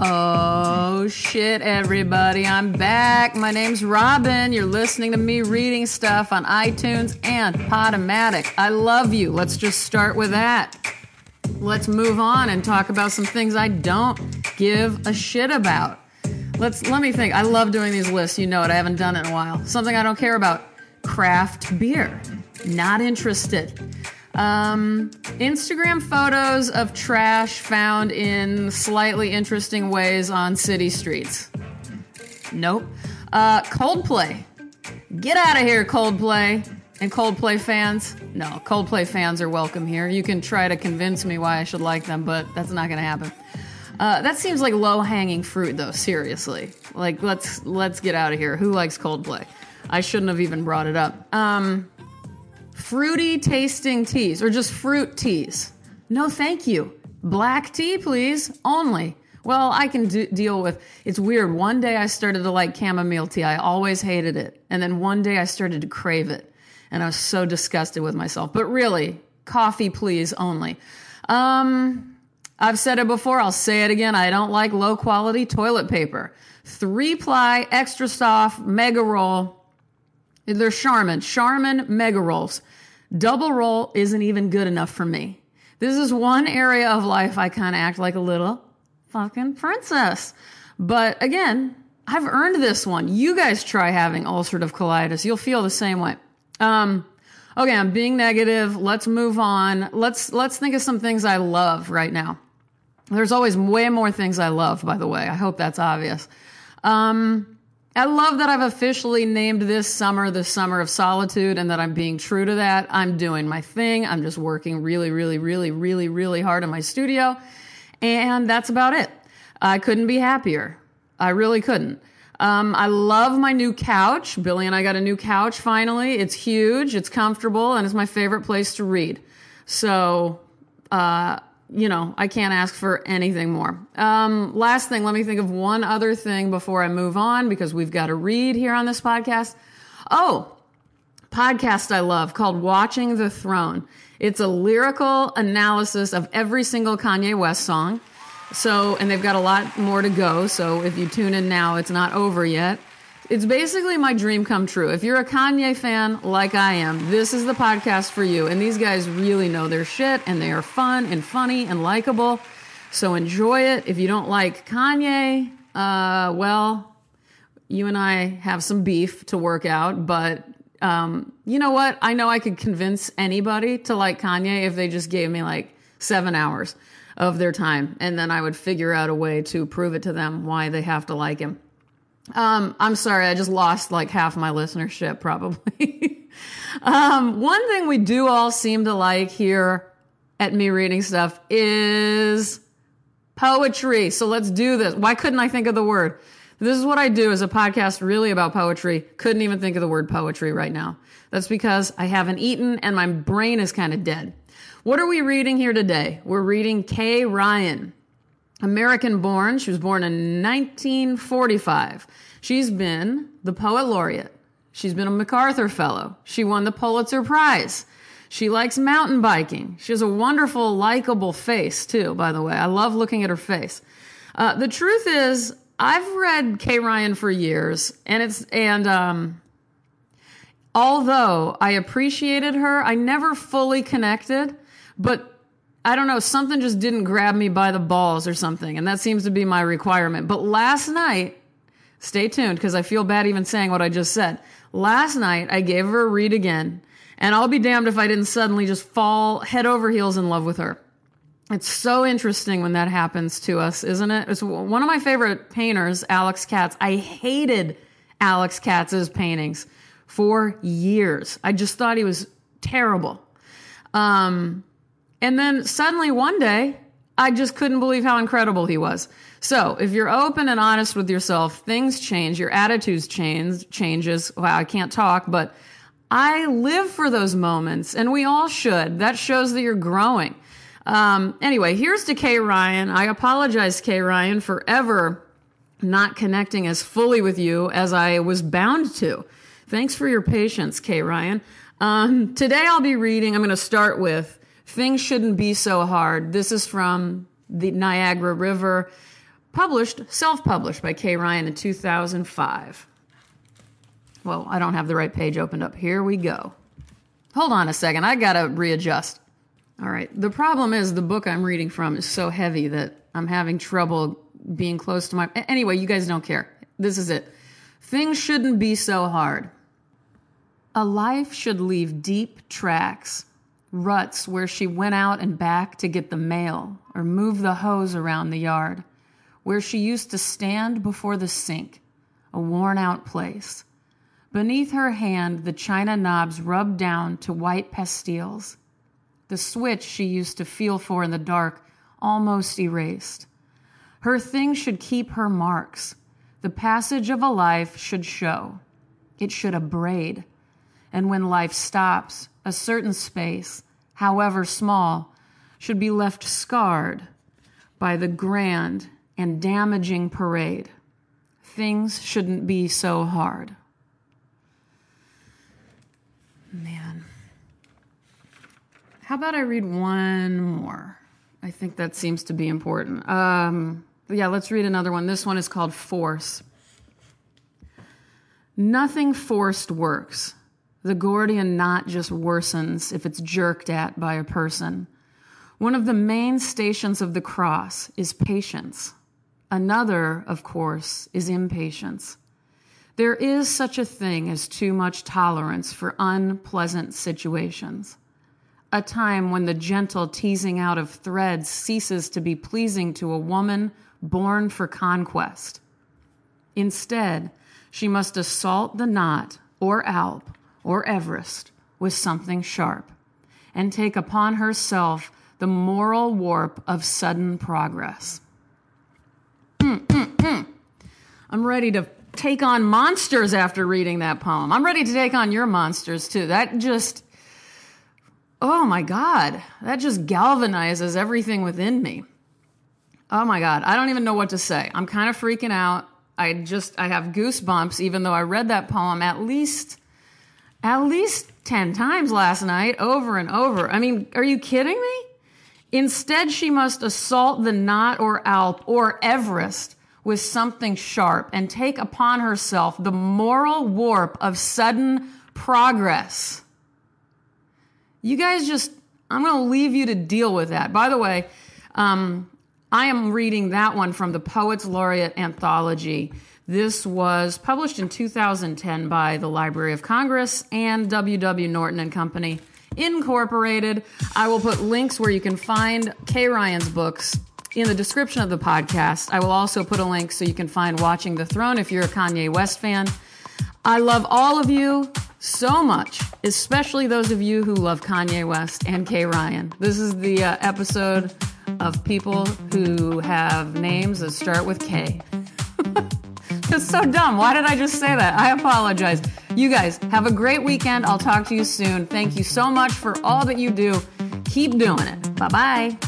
Oh shit, everybody, I'm back. My name's Robin. You're listening to me reading stuff on iTunes and Podomatic. I love you. Let's just start with that. Let's move on and talk about some things I don't give a shit about. Let's let me think. I love doing these lists. You know it. I haven't done it in a while. Something I don't care about. Craft beer. Not interested. Um, Instagram photos of trash found in slightly interesting ways on city streets. Nope. Uh, Coldplay. Get out of here, Coldplay. And Coldplay fans? No, Coldplay fans are welcome here. You can try to convince me why I should like them, but that's not going to happen. Uh, that seems like low hanging fruit, though. Seriously, like let's let's get out of here. Who likes Coldplay? I shouldn't have even brought it up. Um, fruity tasting teas or just fruit teas. No, thank you. Black tea, please, only. Well, I can do, deal with. It's weird. One day I started to like chamomile tea. I always hated it, and then one day I started to crave it, and I was so disgusted with myself. But really, coffee, please, only. Um, I've said it before. I'll say it again. I don't like low quality toilet paper. Three ply, extra soft, mega roll. They're Charmin, Charmin mega rolls. Double roll isn't even good enough for me. This is one area of life I kind of act like a little fucking princess. But again, I've earned this one. You guys try having ulcerative colitis. You'll feel the same way. Um, okay, I'm being negative. Let's move on. Let's let's think of some things I love right now. There's always way more things I love, by the way. I hope that's obvious. Um, I love that I've officially named this summer the summer of solitude and that I'm being true to that. I'm doing my thing. I'm just working really, really, really, really, really hard in my studio. And that's about it. I couldn't be happier. I really couldn't. Um, I love my new couch. Billy and I got a new couch finally. It's huge, it's comfortable, and it's my favorite place to read. So, uh, you know, I can't ask for anything more. Um, last thing, let me think of one other thing before I move on because we've got to read here on this podcast. Oh, podcast I love called Watching the Throne. It's a lyrical analysis of every single Kanye West song. So, and they've got a lot more to go. So if you tune in now, it's not over yet. It's basically my dream come true. If you're a Kanye fan like I am, this is the podcast for you. And these guys really know their shit and they are fun and funny and likable. So enjoy it. If you don't like Kanye, uh, well, you and I have some beef to work out, but um, you know what? I know I could convince anybody to like Kanye if they just gave me like seven hours of their time, and then I would figure out a way to prove it to them why they have to like him. Um, I'm sorry, I just lost like half my listenership probably. um, one thing we do all seem to like here at me reading stuff is poetry. So let's do this. Why couldn't I think of the word? This is what I do as a podcast really about poetry. Couldn't even think of the word poetry right now. That's because I haven't eaten and my brain is kind of dead. What are we reading here today? We're reading Kay Ryan. American born. She was born in 1945. She's been the poet laureate. She's been a MacArthur Fellow. She won the Pulitzer Prize. She likes mountain biking. She has a wonderful, likable face, too, by the way. I love looking at her face. Uh, the truth is, I've read Kay Ryan for years, and it's, and, um, although I appreciated her, I never fully connected, but I don't know, something just didn't grab me by the balls or something, and that seems to be my requirement. But last night, stay tuned because I feel bad even saying what I just said. Last night, I gave her a read again, and I'll be damned if I didn't suddenly just fall head over heels in love with her. It's so interesting when that happens to us, isn't it? It's one of my favorite painters, Alex Katz. I hated Alex Katz's paintings for years. I just thought he was terrible. Um, and then suddenly one day, I just couldn't believe how incredible he was. So, if you're open and honest with yourself, things change, your attitudes change, changes. Wow, I can't talk, but I live for those moments, and we all should. That shows that you're growing. Um, anyway, here's to Kay Ryan. I apologize, Kay Ryan, for ever not connecting as fully with you as I was bound to. Thanks for your patience, Kay Ryan. Um, today I'll be reading, I'm going to start with Things Shouldn't Be So Hard. This is from the Niagara River. published, self published by Kay Ryan in 2005. Well, I don't have the right page opened up. Here we go. Hold on a second. I got to readjust. All right. The problem is the book I'm reading from is so heavy that I'm having trouble being close to my. Anyway, you guys don't care. This is it. Things shouldn't be so hard. A life should leave deep tracks, ruts where she went out and back to get the mail or move the hose around the yard, where she used to stand before the sink, a worn out place. Beneath her hand, the china knobs rubbed down to white pastilles the switch she used to feel for in the dark almost erased. Her things should keep her marks. The passage of a life should show. It should abrade. And when life stops, a certain space, however small, should be left scarred by the grand and damaging parade. Things shouldn't be so hard. Man. How about I read one more? I think that seems to be important. Um, yeah, let's read another one. This one is called Force. Nothing forced works. The Gordian knot just worsens if it's jerked at by a person. One of the main stations of the cross is patience. Another, of course, is impatience. There is such a thing as too much tolerance for unpleasant situations a time when the gentle teasing out of threads ceases to be pleasing to a woman born for conquest. Instead, she must assault the knot or Alp or Everest with something sharp and take upon herself the moral warp of sudden progress. Hmm, hmm, hmm. I'm ready to take on monsters after reading that poem. I'm ready to take on your monsters too. That just oh my God, that just galvanizes everything within me. Oh my God, I don't even know what to say. I'm kind of freaking out. I just, I have goosebumps, even though I read that poem at least, at least 10 times last night, over and over. I mean, are you kidding me? Instead, she must assault the knot or Alp or Everest with something sharp and take upon herself the moral warp of sudden progress. You guys just, I'm going to leave you to deal with that. By the way, um, I am reading that one from the Poets Laureate Anthology. This was published in 2010 by the Library of Congress and W.W. Norton and Company Incorporated. I will put links where you can find Kay Ryan's books in the description of the podcast. I will also put a link so you can find Watching the Throne if you're a Kanye West fan. I love all of you so much, especially those of you who love Kanye West and Kay Ryan. This is the uh, episode of people who have names that start with K. It's so dumb. Why did I just say that? I apologize. You guys, have a great weekend. I'll talk to you soon. Thank you so much for all that you do. Keep doing it. Bye bye.